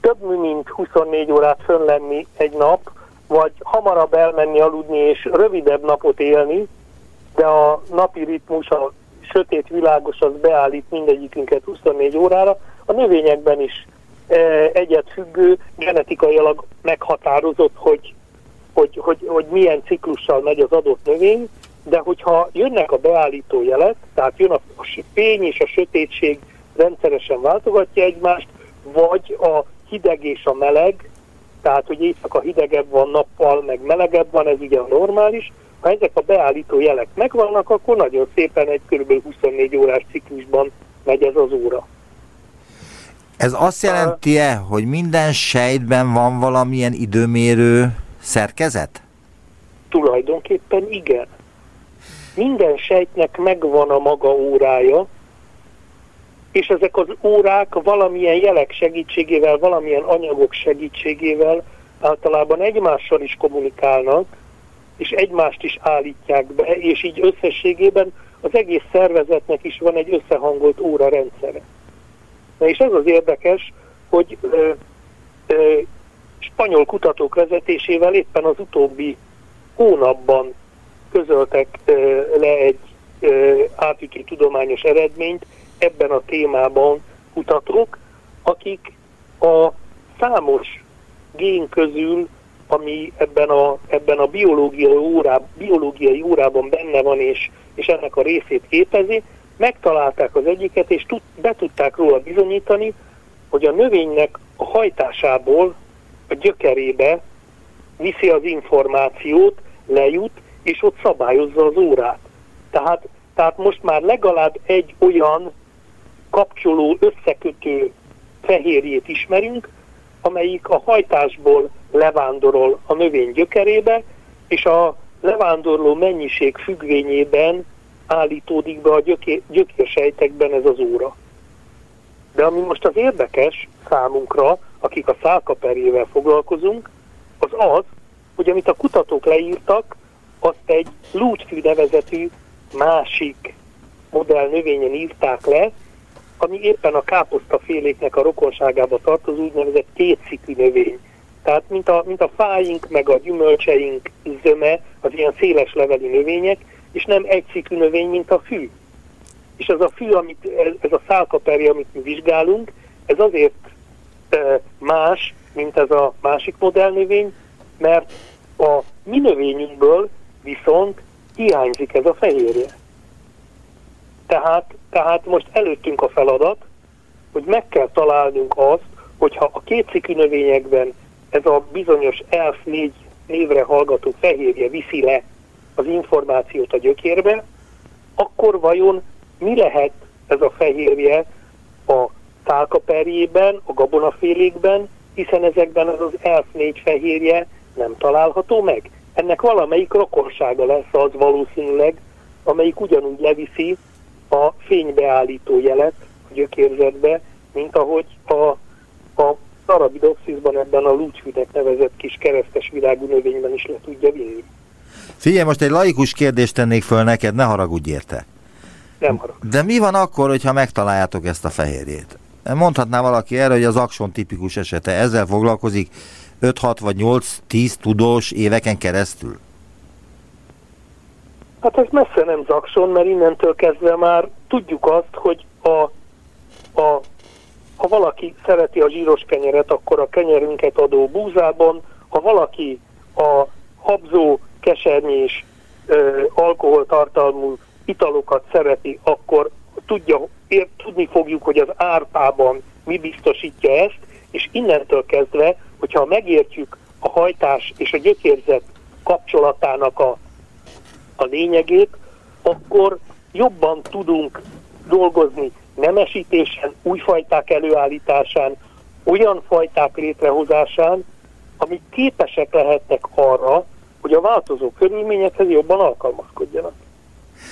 több mint 24 órát fönn lenni egy nap, vagy hamarabb elmenni aludni és rövidebb napot élni, de a napi ritmus, a sötét világos az beállít mindegyikünket 24 órára. A növényekben is e, egyet függő, genetikailag meghatározott, hogy, hogy, hogy, hogy milyen ciklussal megy az adott növény, de hogyha jönnek a beállító jelek, tehát jön a fény és a sötétség rendszeresen váltogatja egymást, vagy a hideg és a meleg, tehát hogy éjszaka hidegebb van nappal, meg melegebb van, ez ugye a normális, ha ezek a beállító jelek megvannak, akkor nagyon szépen egy kb. 24 órás ciklusban megy ez az óra. Ez azt jelenti-e, hogy minden sejtben van valamilyen időmérő szerkezet? Tulajdonképpen igen. Minden sejtnek megvan a maga órája, és ezek az órák valamilyen jelek segítségével, valamilyen anyagok segítségével általában egymással is kommunikálnak, és egymást is állítják be, és így összességében az egész szervezetnek is van egy összehangolt óra rendszere. Na és ez az érdekes, hogy ö, ö, spanyol kutatók vezetésével éppen az utóbbi hónapban közöltek ö, le egy ö, átütő tudományos eredményt ebben a témában kutatók, akik a számos gén közül ami ebben a, ebben a biológiai, órá, biológiai órában benne van, és, és ennek a részét képezi, megtalálták az egyiket, és tud, be tudták róla bizonyítani, hogy a növénynek a hajtásából a gyökerébe viszi az információt, lejut, és ott szabályozza az órát. Tehát, tehát most már legalább egy olyan kapcsoló, összekötő fehérjét ismerünk, amelyik a hajtásból levándorol a növény gyökerébe, és a levándorló mennyiség függvényében állítódik be a gyöké, gyökérsejtekben ez az óra. De ami most az érdekes számunkra, akik a szálkaperjével foglalkozunk, az az, hogy amit a kutatók leírtak, azt egy lútfű nevezetű másik modell növényen írták le, ami éppen a káposztaféléknek a rokonságába tartozó úgynevezett kétszikű növény. Tehát mint a, mint a fáink, meg a gyümölcseink zöme, az ilyen széles leveli növények, és nem egy szikű növény, mint a fű. És ez a fű, amit, ez a szálkaperje, amit mi vizsgálunk, ez azért e, más, mint ez a másik modellnövény, mert a mi növényünkből viszont hiányzik ez a fehérje. Tehát, tehát most előttünk a feladat, hogy meg kell találnunk azt, hogyha a kétszikű növényekben ez a bizonyos ELF 4 névre hallgató fehérje viszi le az információt a gyökérbe, akkor vajon mi lehet ez a fehérje a tálkaperjében, a gabonafélékben, hiszen ezekben az az ELF 4 fehérje nem található meg. Ennek valamelyik rokonsága lesz az valószínűleg, amelyik ugyanúgy leviszi a fénybeállító jelet a gyökérzetbe, mint ahogy a, a Arabidopsisban ebben a lúcsvidek nevezett kis keresztes világú növényben is le tudja vinni. Figyelj, most egy laikus kérdést tennék föl neked, ne haragudj érte. Nem haragudj. De mi van akkor, hogyha megtaláljátok ezt a fehérjét? Mondhatná valaki erre, hogy az akson tipikus esete ezzel foglalkozik 5-6 vagy 8-10 tudós éveken keresztül? Hát ez messze nem zakson, mert innentől kezdve már tudjuk azt, hogy a, a ha valaki szereti a zsíros kenyeret, akkor a kenyerünket adó búzában, ha valaki a habzó, kesernyés, ö, alkoholtartalmú italokat szereti, akkor tudja, ér, tudni fogjuk, hogy az árpában mi biztosítja ezt, és innentől kezdve, hogyha megértjük a hajtás és a gyökérzet kapcsolatának a, a lényegét, akkor jobban tudunk dolgozni nemesítésen, új fajták előállításán, olyan fajták létrehozásán, amik képesek lehetnek arra, hogy a változó körülményekhez jobban alkalmazkodjanak.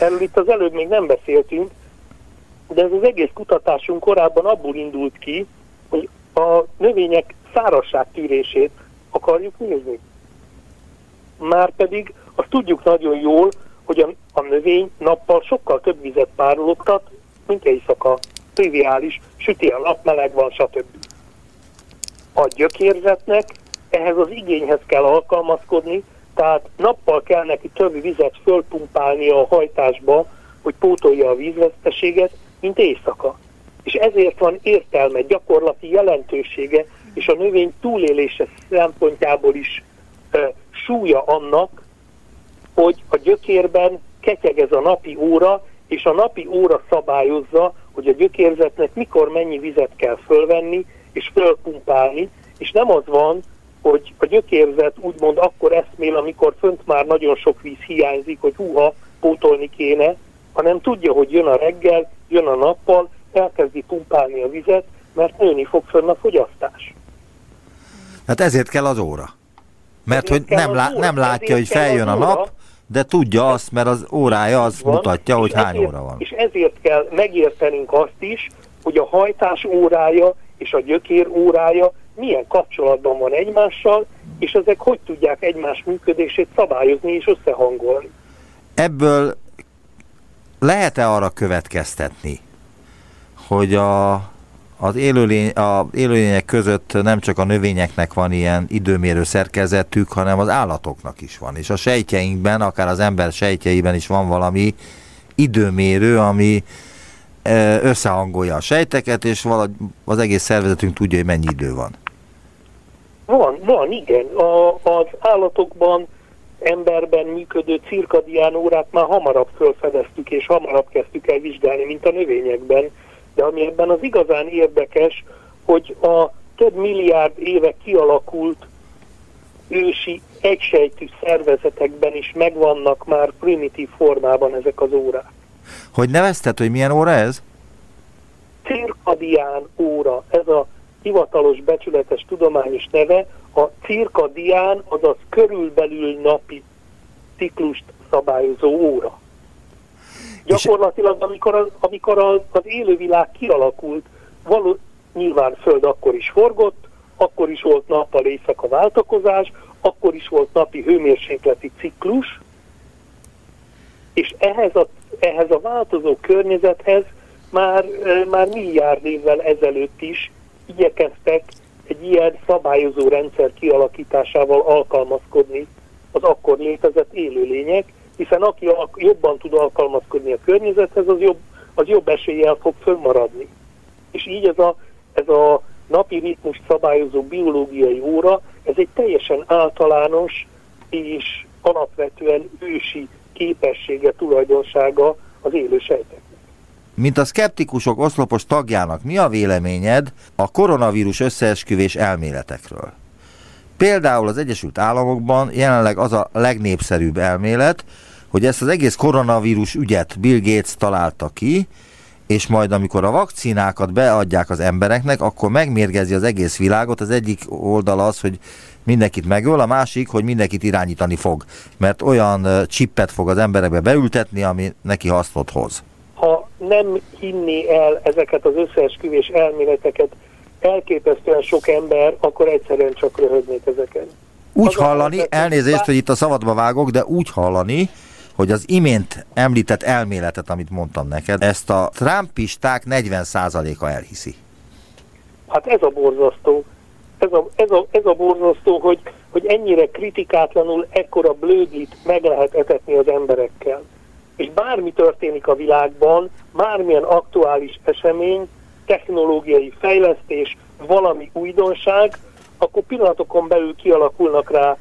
Erről itt az előbb még nem beszéltünk, de ez az egész kutatásunk korábban abból indult ki, hogy a növények szárasság tűrését akarjuk nézni. Márpedig azt tudjuk nagyon jól, hogy a, a növény nappal sokkal több vizet párologtat, mint éjszaka. Triviális, süti a nap, meleg van, stb. A gyökérzetnek ehhez az igényhez kell alkalmazkodni, tehát nappal kell neki több vizet fölpumpálni a hajtásba, hogy pótolja a vízveszteséget, mint éjszaka. És ezért van értelme, gyakorlati jelentősége, és a növény túlélése szempontjából is e, súlya annak, hogy a gyökérben ketyeg ez a napi óra, és a napi óra szabályozza, hogy a gyökérzetnek mikor mennyi vizet kell fölvenni és fölpumpálni, és nem az van, hogy a gyökérzet úgymond akkor eszmél, amikor fönt már nagyon sok víz hiányzik, hogy húha, pótolni kéne, hanem tudja, hogy jön a reggel, jön a nappal, elkezdi pumpálni a vizet, mert nőni fog fönn a fogyasztás. Hát ezért kell az óra. Mert ezért hogy nem, lá- nem látja, hogy feljön a nap, de tudja azt, mert az órája az van, mutatja, hogy hány ezért, óra van. És ezért kell megértenünk azt is, hogy a hajtás órája és a gyökér órája milyen kapcsolatban van egymással, és ezek hogy tudják egymás működését szabályozni és összehangolni. Ebből lehet-e arra következtetni, hogy a, az élőlény, a élőlények között nem csak a növényeknek van ilyen időmérő szerkezetük, hanem az állatoknak is van. És a sejtjeinkben, akár az ember sejtjeiben is van valami időmérő, ami összehangolja a sejteket, és valahogy az egész szervezetünk tudja, hogy mennyi idő van. Van, van, igen. A, az állatokban, emberben működő cirkadián órát már hamarabb felfedeztük, és hamarabb kezdtük el vizsgálni, mint a növényekben. De ami ebben az igazán érdekes, hogy a több milliárd éve kialakult ősi egysejtű szervezetekben is megvannak már primitív formában ezek az órák. Hogy nevezted, hogy milyen óra ez? Cirkadián óra. Ez a hivatalos becsületes tudományos neve. A cirkadián, azaz körülbelül napi ciklust szabályozó óra. Gyakorlatilag, amikor az, amikor az, az élővilág kialakult, való, nyilván Föld akkor is forgott, akkor is volt nappal éjszaka váltakozás, akkor is volt napi hőmérsékleti ciklus, és ehhez a, ehhez a változó környezethez már, már milliárd évvel ezelőtt is igyekeztek egy ilyen szabályozó rendszer kialakításával alkalmazkodni az akkor létezett élőlények, hiszen aki jobban tud alkalmazkodni a környezethez, az jobb, az jobb eséllyel fog fönnmaradni. És így ez a, ez a napi ritmus szabályozó biológiai óra, ez egy teljesen általános és alapvetően ősi képessége, tulajdonsága az élő sejteknek. Mint a szkeptikusok oszlopos tagjának, mi a véleményed a koronavírus összeesküvés elméletekről? Például az Egyesült Államokban jelenleg az a legnépszerűbb elmélet, hogy ezt az egész koronavírus ügyet Bill Gates találta ki, és majd amikor a vakcinákat beadják az embereknek, akkor megmérgezi az egész világot. Az egyik oldal az, hogy mindenkit megöl, a másik, hogy mindenkit irányítani fog, mert olyan csippet fog az emberekbe beültetni, ami neki hasznot hoz. Ha nem hinné el ezeket az összeesküvés elméleteket elképesztően sok ember, akkor egyszerűen csak röhögnék ezeken. Úgy az hallani, elnézést, hogy itt a szabadba vágok, de úgy hallani, hogy az imént említett elméletet, amit mondtam neked, ezt a trumpisták 40%-a elhiszi. Hát ez a borzasztó. Ez a, ez a, ez a borzasztó, hogy, hogy ennyire kritikátlanul ekkora blödlit meg lehet etetni az emberekkel. És bármi történik a világban, bármilyen aktuális esemény, technológiai fejlesztés, valami újdonság, akkor pillanatokon belül kialakulnak rá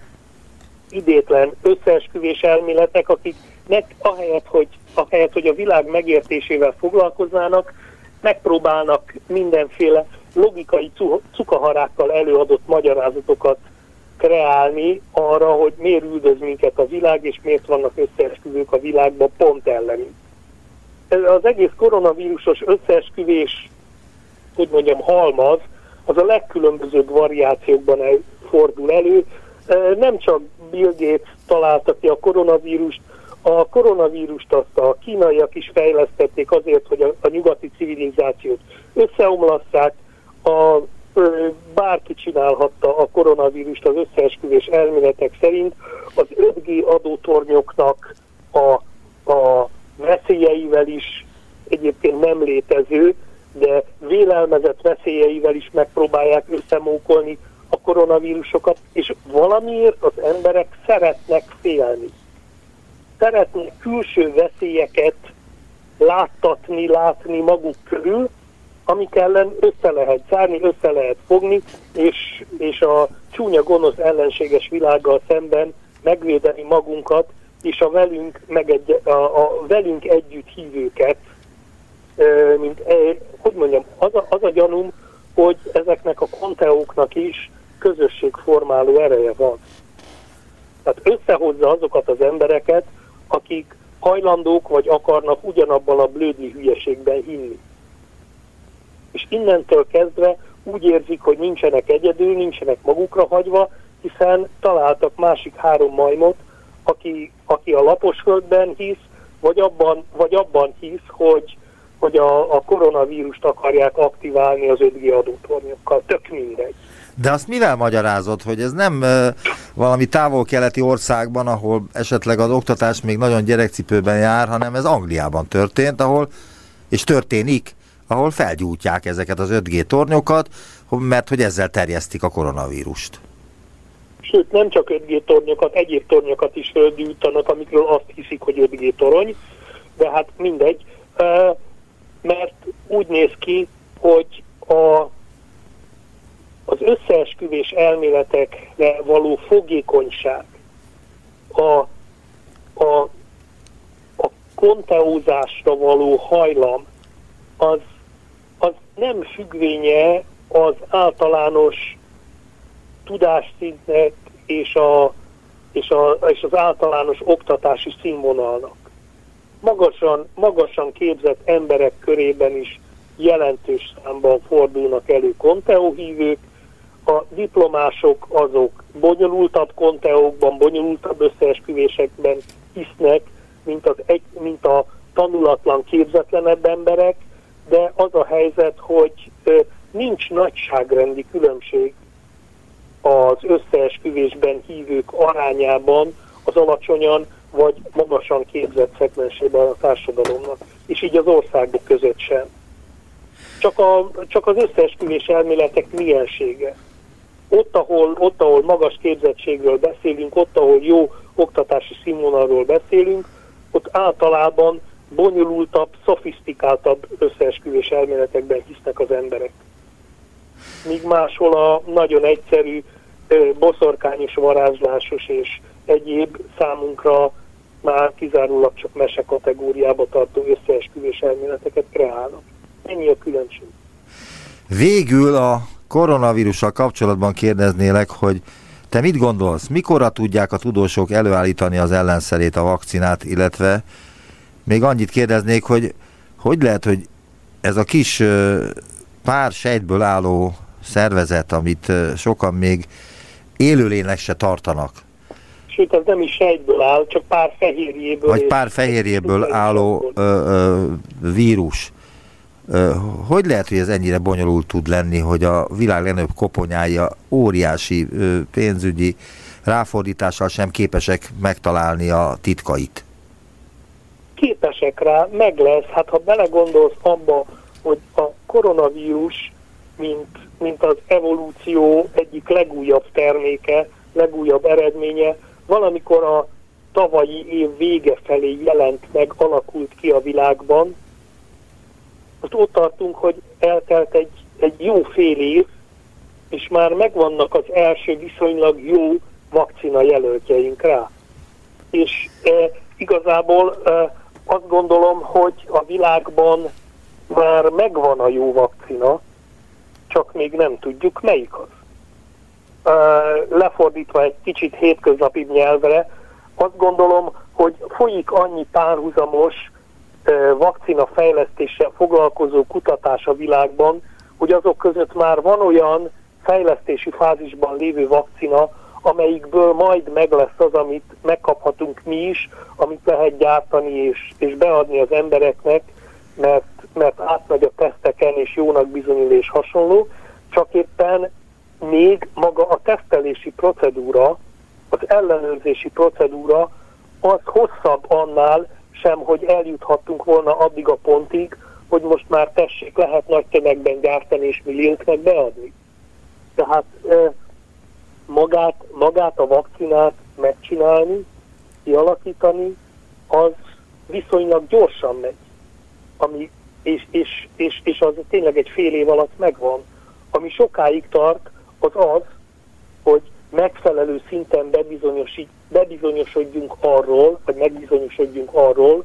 idétlen összeesküvés elméletek, akiknek ahelyett, hogy, ahelyett, hogy a világ megértésével foglalkoznának, megpróbálnak mindenféle logikai cukaharákkal előadott magyarázatokat kreálni arra, hogy miért üldöz minket a világ, és miért vannak összeesküvők a világban pont ellenünk. Az egész koronavírusos összeesküvés, hogy mondjam, halmaz, az a legkülönbözőbb variációkban fordul elő. Nem csak Bill Gates találta ki a koronavírust, a koronavírust azt a kínaiak is fejlesztették azért, hogy a, a nyugati civilizációt összeomlasszák, a bárki csinálhatta a koronavírust az összeesküvés elméletek szerint, az 5G adótornyoknak a, a veszélyeivel is egyébként nem létező, de vélelmezett veszélyeivel is megpróbálják összemókolni a koronavírusokat, és valamiért az emberek szeretnek félni. Szeretnek külső veszélyeket láttatni, látni maguk körül, amik ellen össze lehet zárni, össze lehet fogni, és, és a csúnya gonosz ellenséges világgal szemben megvédeni magunkat, és a velünk, megegy, a, a velünk együtt hívőket, mint, hogy mondjam, az a, az a gyanúm, hogy ezeknek a konteóknak is közösségformáló ereje van. Tehát összehozza azokat az embereket, akik hajlandók vagy akarnak ugyanabban a blödli hülyeségben hinni. És innentől kezdve úgy érzik, hogy nincsenek egyedül, nincsenek magukra hagyva, hiszen találtak másik három majmot, aki, aki a laposföldben hisz, vagy abban, vagy abban hisz, hogy, hogy a, a koronavírust akarják aktiválni az 5G adótornyokkal. Tök mindegy. De azt mivel magyarázod, hogy ez nem uh, valami távol-keleti országban, ahol esetleg az oktatás még nagyon gyerekcipőben jár, hanem ez Angliában történt, ahol, és történik, ahol felgyújtják ezeket az 5G tornyokat, mert hogy ezzel terjesztik a koronavírust. Sőt, nem csak 5G tornyokat, egyéb tornyokat is felgyújtanak, amikről azt hiszik, hogy 5G torony, de hát mindegy, mert úgy néz ki, hogy a az összeesküvés elméletekre való fogékonyság, a, a, a konteózásra való hajlam, az, az nem függvénye az általános tudásszintnek és, a, és, a, és az általános oktatási színvonalnak. Magasan, magasan képzett emberek körében is jelentős számban fordulnak elő konteóhívők, a diplomások azok bonyolultabb konteókban, bonyolultabb összeesküvésekben hisznek, mint, az egy, mint a tanulatlan, képzetlenebb emberek, de az a helyzet, hogy nincs nagyságrendi különbség az összeesküvésben hívők arányában az alacsonyan vagy magasan képzett szegmensében a társadalomnak, és így az országok között sem. Csak, a, csak az összeesküvés elméletek miensége ott ahol, ott, ahol magas képzettségről beszélünk, ott, ahol jó oktatási színvonalról beszélünk, ott általában bonyolultabb, szofisztikáltabb összeesküvés elméletekben hisznek az emberek. Míg máshol a nagyon egyszerű, boszorkányos, varázslásos és egyéb számunkra már kizárólag csak mese kategóriába tartó összeesküvés elméleteket kreálnak. Ennyi a különbség. Végül a koronavírussal kapcsolatban kérdeznélek, hogy te mit gondolsz, mikorra tudják a tudósok előállítani az ellenszerét, a vakcinát, illetve még annyit kérdeznék, hogy hogy lehet, hogy ez a kis pár sejtből álló szervezet, amit sokan még élőlénynek se tartanak. Sőt, ez nem is sejtből áll, csak pár fehérjéből. Vagy pár fehérjéből álló ö, ö, vírus. Hogy lehet, hogy ez ennyire bonyolult tud lenni, hogy a világ legnagyobb koponyája óriási pénzügyi ráfordítással sem képesek megtalálni a titkait? Képesek rá, meg lesz. Hát ha belegondolsz abba, hogy a koronavírus, mint, mint az evolúció egyik legújabb terméke, legújabb eredménye, valamikor a tavalyi év vége felé jelent meg, alakult ki a világban, most ott tartunk, hogy eltelt egy, egy jó fél év, és már megvannak az első viszonylag jó vakcina jelöltjeink rá. És e, igazából e, azt gondolom, hogy a világban már megvan a jó vakcina, csak még nem tudjuk melyik az. Lefordítva egy kicsit hétköznapi nyelvre, azt gondolom, hogy folyik annyi párhuzamos vakcina fejlesztéssel foglalkozó kutatás a világban, hogy azok között már van olyan fejlesztési fázisban lévő vakcina, amelyikből majd meg lesz az, amit megkaphatunk mi is, amit lehet gyártani és, és beadni az embereknek, mert, mert átmegy a teszteken és jónak bizonyul és hasonló. csak éppen még maga a tesztelési procedúra, az ellenőrzési procedúra az hosszabb annál sem, hogy eljuthattunk volna addig a pontig, hogy most már tessék, lehet nagy tömegben gyártani és millióknak beadni. Tehát magát, magát a vakcinát megcsinálni, kialakítani, az viszonylag gyorsan megy. Ami, és, és, és, és az tényleg egy fél év alatt megvan. Ami sokáig tart, az az, hogy megfelelő szinten bebizonyosodjunk arról, vagy megbizonyosodjunk arról,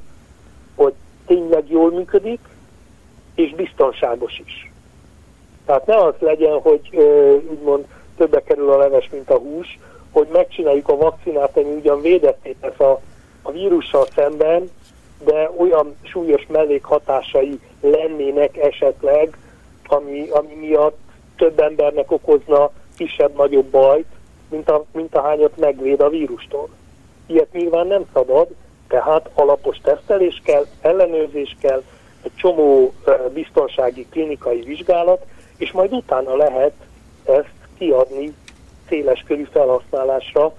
hogy tényleg jól működik, és biztonságos is. Tehát ne az legyen, hogy úgymond többe kerül a leves, mint a hús, hogy megcsináljuk a vakcinát, ami ugyan védetté tesz a, a vírussal szemben, de olyan súlyos mellékhatásai lennének esetleg, ami, ami miatt több embernek okozna kisebb-nagyobb bajt, mint, a, mint ahányat megvéd a vírustól. Ilyet nyilván nem szabad, tehát alapos tesztelés kell, ellenőrzés kell, egy csomó biztonsági klinikai vizsgálat, és majd utána lehet ezt kiadni széles körű felhasználásra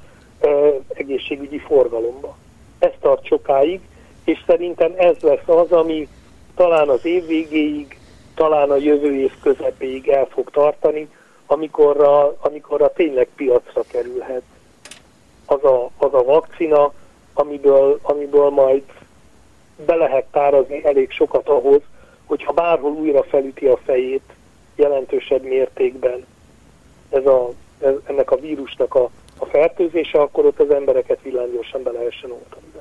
egészségügyi forgalomba. Ez tart sokáig, és szerintem ez lesz az, ami talán az év végéig, talán a jövő év közepéig el fog tartani, amikorra, amikorra tényleg piacra kerülhet az a, az a vakcina, amiből, amiből majd be lehet tárazni elég sokat ahhoz, hogyha bárhol újra felüti a fejét jelentősebb mértékben ez a, ez, ennek a vírusnak a, a fertőzése, akkor ott az embereket villámgyorsan be lehessen oltani.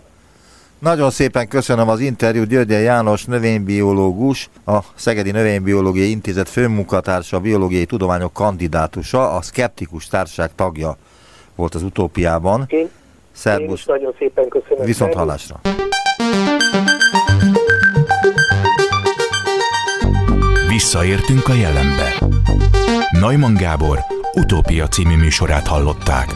Nagyon szépen köszönöm az interjút György János növénybiológus, a Szegedi Növénybiológiai Intézet főmunkatársa, biológiai tudományok kandidátusa, a Skeptikus Társaság tagja volt az utópiában. Én, Szerbusz. én is nagyon szépen köszönöm. Viszont hallásra. Visszaértünk a jelenbe. Neumann Gábor utópia című műsorát hallották.